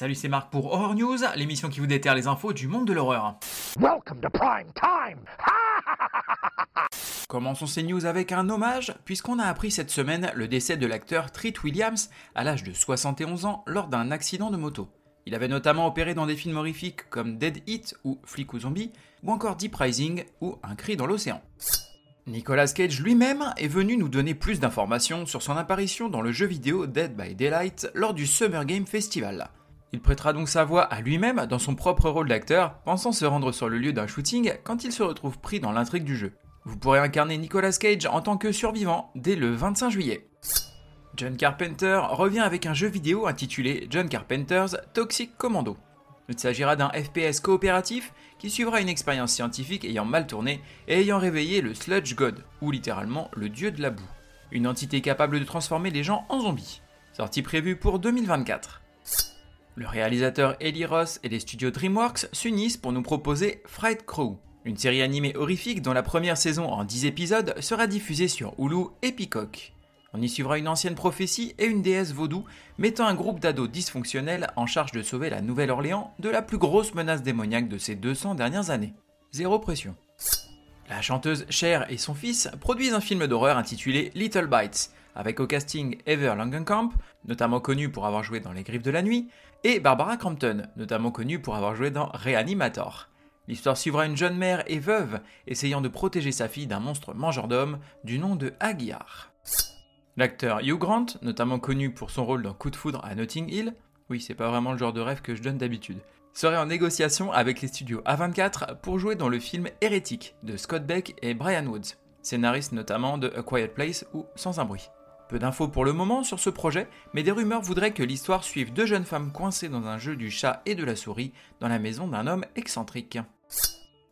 Salut, c'est Marc pour Horror News, l'émission qui vous déterre les infos du monde de l'horreur. Welcome to prime time. Commençons ces news avec un hommage, puisqu'on a appris cette semaine le décès de l'acteur Treat Williams à l'âge de 71 ans lors d'un accident de moto. Il avait notamment opéré dans des films horrifiques comme Dead Hit ou Flic ou Zombie, ou encore Deep Rising ou Un cri dans l'océan. Nicolas Cage lui-même est venu nous donner plus d'informations sur son apparition dans le jeu vidéo Dead by Daylight lors du Summer Game Festival. Il prêtera donc sa voix à lui-même dans son propre rôle d'acteur, pensant se rendre sur le lieu d'un shooting quand il se retrouve pris dans l'intrigue du jeu. Vous pourrez incarner Nicolas Cage en tant que survivant dès le 25 juillet. John Carpenter revient avec un jeu vidéo intitulé John Carpenter's Toxic Commando. Il s'agira d'un FPS coopératif qui suivra une expérience scientifique ayant mal tourné et ayant réveillé le Sludge God, ou littéralement le dieu de la boue, une entité capable de transformer les gens en zombies. Sortie prévue pour 2024. Le réalisateur Eli Ross et les studios DreamWorks s'unissent pour nous proposer Fright Crow, une série animée horrifique dont la première saison en 10 épisodes sera diffusée sur Hulu et Peacock. On y suivra une ancienne prophétie et une déesse vaudou mettant un groupe d'ados dysfonctionnels en charge de sauver la Nouvelle-Orléans de la plus grosse menace démoniaque de ces 200 dernières années. Zéro pression. La chanteuse Cher et son fils produisent un film d'horreur intitulé Little Bites, avec au casting Ever Langenkamp, notamment connu pour avoir joué dans Les Griffes de la Nuit, et Barbara Crampton, notamment connue pour avoir joué dans Reanimator. L'histoire suivra une jeune mère et veuve essayant de protéger sa fille d'un monstre mangeur d'hommes du nom de Aguiar. L'acteur Hugh Grant, notamment connu pour son rôle dans Coup de foudre à Notting Hill, oui, c'est vraiment le genre de rêve que je donne d'habitude, serait en négociation avec les studios A24 pour jouer dans le film Hérétique de Scott Beck et Brian Woods, scénaristes notamment de A Quiet Place ou Sans un bruit. Peu d'infos pour le moment sur ce projet, mais des rumeurs voudraient que l'histoire suive deux jeunes femmes coincées dans un jeu du chat et de la souris dans la maison d'un homme excentrique.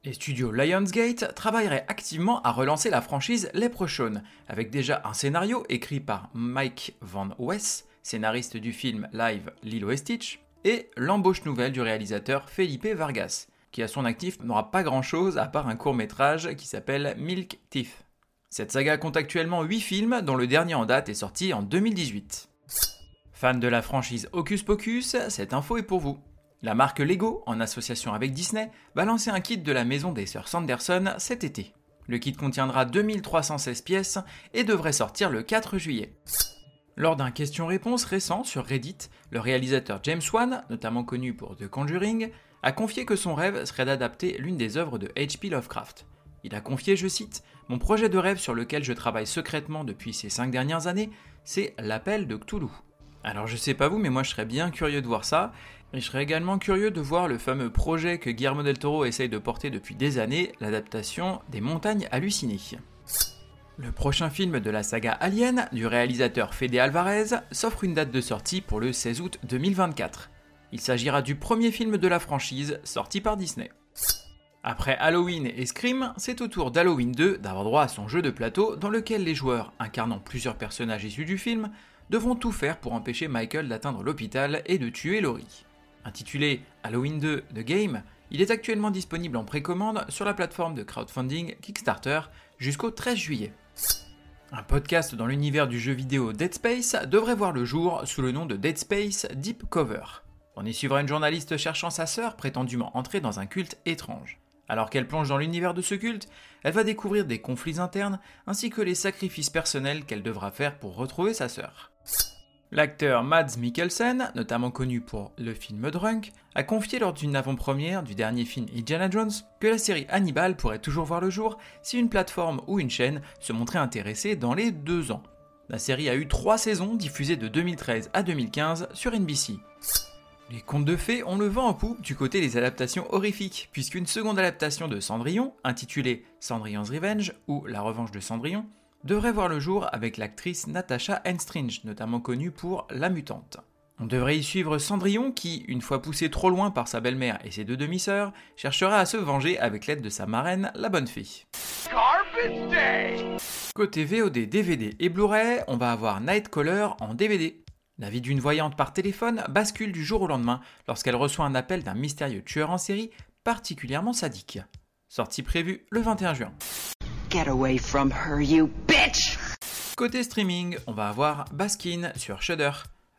Les studios Lionsgate travailleraient activement à relancer la franchise Leprechaun, avec déjà un scénario écrit par Mike Van Wes, scénariste du film live Lilo et Stitch, et l'embauche nouvelle du réalisateur Felipe Vargas, qui à son actif n'aura pas grand chose à part un court métrage qui s'appelle Milk Teeth. Cette saga compte actuellement 8 films, dont le dernier en date est sorti en 2018. Fan de la franchise Hocus Pocus, cette info est pour vous. La marque Lego, en association avec Disney, va lancer un kit de la maison des sœurs Sanderson cet été. Le kit contiendra 2316 pièces et devrait sortir le 4 juillet. Lors d'un question-réponse récent sur Reddit, le réalisateur James Wan, notamment connu pour The Conjuring, a confié que son rêve serait d'adapter l'une des œuvres de H.P. Lovecraft. Il a confié, je cite, Mon projet de rêve sur lequel je travaille secrètement depuis ces cinq dernières années, c'est l'appel de Cthulhu. Alors je sais pas vous, mais moi je serais bien curieux de voir ça, et je serais également curieux de voir le fameux projet que Guillermo del Toro essaye de porter depuis des années, l'adaptation des montagnes hallucinées. Le prochain film de la saga Alien, du réalisateur Fede Alvarez, s'offre une date de sortie pour le 16 août 2024. Il s'agira du premier film de la franchise sorti par Disney. Après Halloween et Scream, c'est au tour d'Halloween 2 d'avoir droit à son jeu de plateau dans lequel les joueurs, incarnant plusieurs personnages issus du film, devront tout faire pour empêcher Michael d'atteindre l'hôpital et de tuer Laurie. Intitulé Halloween 2 The Game, il est actuellement disponible en précommande sur la plateforme de crowdfunding Kickstarter jusqu'au 13 juillet. Un podcast dans l'univers du jeu vidéo Dead Space devrait voir le jour sous le nom de Dead Space Deep Cover. On y suivra une journaliste cherchant sa sœur prétendument entrée dans un culte étrange. Alors qu'elle plonge dans l'univers de ce culte, elle va découvrir des conflits internes ainsi que les sacrifices personnels qu'elle devra faire pour retrouver sa sœur. L'acteur Mads Mikkelsen, notamment connu pour le film Drunk, a confié lors d'une avant-première du dernier film Indiana Jones que la série Hannibal pourrait toujours voir le jour si une plateforme ou une chaîne se montrait intéressée dans les deux ans. La série a eu trois saisons diffusées de 2013 à 2015 sur NBC. Les contes de fées ont le vent en poupe du côté des adaptations horrifiques, puisqu'une seconde adaptation de Cendrillon, intitulée Cendrillon's Revenge ou La revanche de Cendrillon, devrait voir le jour avec l'actrice Natasha Henstridge, notamment connue pour La Mutante. On devrait y suivre Cendrillon qui, une fois poussé trop loin par sa belle-mère et ses deux demi-sœurs, cherchera à se venger avec l'aide de sa marraine, la bonne fée. Côté VOD, DVD et Blu-ray, on va avoir Nightcaller en DVD. La vie d'une voyante par téléphone bascule du jour au lendemain lorsqu'elle reçoit un appel d'un mystérieux tueur en série particulièrement sadique. Sortie prévue le 21 juin. Get away from her, you bitch! Côté streaming, on va avoir Baskin sur Shudder.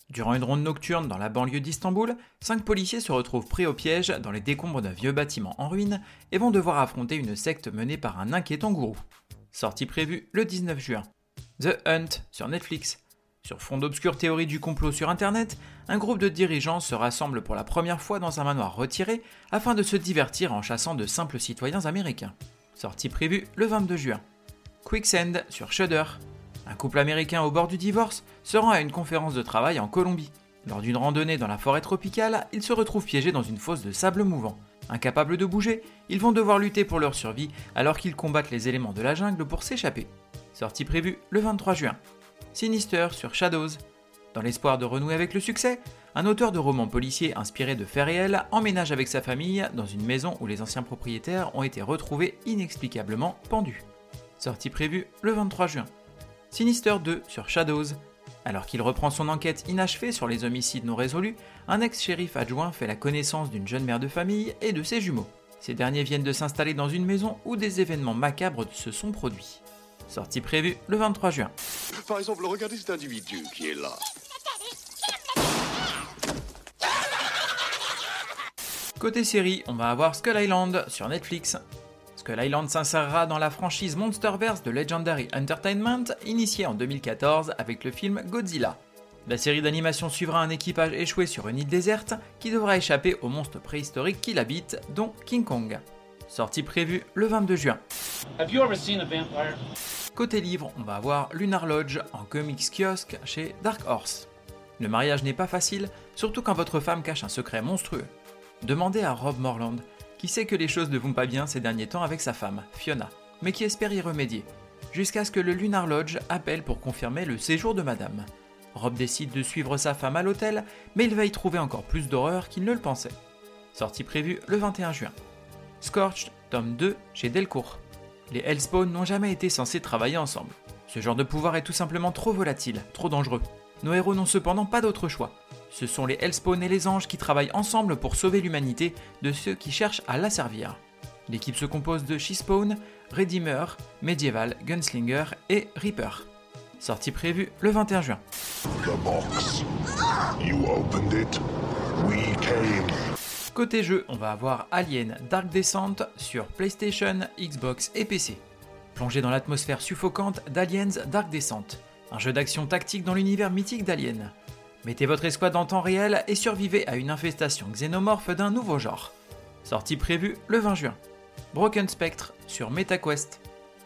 Durant une ronde nocturne dans la banlieue d'Istanbul, cinq policiers se retrouvent pris au piège dans les décombres d'un vieux bâtiment en ruine et vont devoir affronter une secte menée par un inquiétant gourou. Sortie prévue le 19 juin. The Hunt sur Netflix. Sur fond d'obscures théories du complot sur Internet, un groupe de dirigeants se rassemble pour la première fois dans un manoir retiré afin de se divertir en chassant de simples citoyens américains. Sortie prévue le 22 juin. Quicksand sur Shudder. Un couple américain au bord du divorce se rend à une conférence de travail en Colombie. Lors d'une randonnée dans la forêt tropicale, ils se retrouvent piégés dans une fosse de sable mouvant. Incapables de bouger, ils vont devoir lutter pour leur survie alors qu'ils combattent les éléments de la jungle pour s'échapper. Sortie prévue le 23 juin. Sinister sur Shadows. Dans l'espoir de renouer avec le succès, un auteur de romans policiers inspiré de faits réels emménage avec sa famille dans une maison où les anciens propriétaires ont été retrouvés inexplicablement pendus. Sortie prévue le 23 juin. Sinister 2 sur Shadows. Alors qu'il reprend son enquête inachevée sur les homicides non résolus, un ex-shérif adjoint fait la connaissance d'une jeune mère de famille et de ses jumeaux. Ces derniers viennent de s'installer dans une maison où des événements macabres se sont produits. Sortie prévue le 23 juin. Par exemple, regardez cet individu qui est là. Côté série, on va avoir Skull Island sur Netflix. Skull Island s'insérera dans la franchise Monsterverse de Legendary Entertainment, initiée en 2014 avec le film Godzilla. La série d'animation suivra un équipage échoué sur une île déserte qui devra échapper aux monstres préhistoriques qui l'habitent, dont King Kong. Sortie prévue le 22 juin. Have you ever seen a vampire? Côté livre, on va avoir Lunar Lodge en comics kiosque chez Dark Horse. Le mariage n'est pas facile, surtout quand votre femme cache un secret monstrueux. Demandez à Rob Morland, qui sait que les choses ne vont pas bien ces derniers temps avec sa femme, Fiona, mais qui espère y remédier, jusqu'à ce que le Lunar Lodge appelle pour confirmer le séjour de madame. Rob décide de suivre sa femme à l'hôtel, mais il va y trouver encore plus d'horreur qu'il ne le pensait. Sortie prévue le 21 juin. Scorched, tome 2 chez Delcourt. Les Hellspawn n'ont jamais été censés travailler ensemble. Ce genre de pouvoir est tout simplement trop volatile, trop dangereux. Nos héros n'ont cependant pas d'autre choix. Ce sont les Hellspawn et les anges qui travaillent ensemble pour sauver l'humanité de ceux qui cherchent à l'asservir. L'équipe se compose de She-Spawn, Redeemer, Medieval, Gunslinger et Reaper. Sortie prévue le 21 juin. Côté jeu, on va avoir Alien Dark Descent sur PlayStation, Xbox et PC. Plongé dans l'atmosphère suffocante d'Aliens Dark Descent, un jeu d'action tactique dans l'univers mythique d'Alien. Mettez votre escouade en temps réel et survivez à une infestation xénomorphe d'un nouveau genre. Sortie prévue le 20 juin. Broken Spectre sur MetaQuest.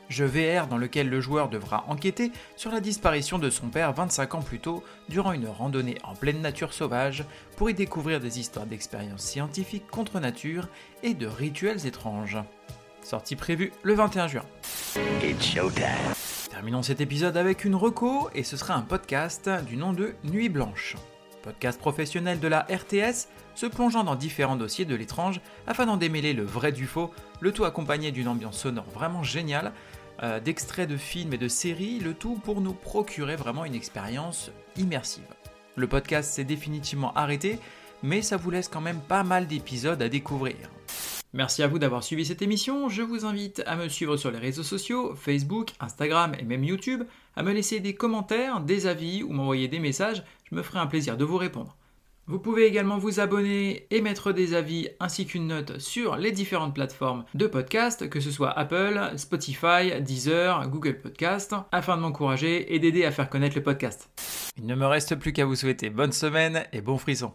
Jeu VR dans lequel le joueur devra enquêter sur la disparition de son père 25 ans plus tôt durant une randonnée en pleine nature sauvage pour y découvrir des histoires d'expériences scientifiques contre nature et de rituels étranges. Sortie prévue le 21 juin. Terminons cet épisode avec une reco et ce sera un podcast du nom de Nuit Blanche. Podcast professionnel de la RTS se plongeant dans différents dossiers de l'étrange afin d'en démêler le vrai du faux, le tout accompagné d'une ambiance sonore vraiment géniale, euh, d'extraits de films et de séries, le tout pour nous procurer vraiment une expérience immersive. Le podcast s'est définitivement arrêté, mais ça vous laisse quand même pas mal d'épisodes à découvrir. Merci à vous d'avoir suivi cette émission. Je vous invite à me suivre sur les réseaux sociaux, Facebook, Instagram et même YouTube, à me laisser des commentaires, des avis ou m'envoyer des messages. Je me ferai un plaisir de vous répondre. Vous pouvez également vous abonner et mettre des avis ainsi qu'une note sur les différentes plateformes de podcast, que ce soit Apple, Spotify, Deezer, Google Podcast, afin de m'encourager et d'aider à faire connaître le podcast. Il ne me reste plus qu'à vous souhaiter bonne semaine et bon frisson.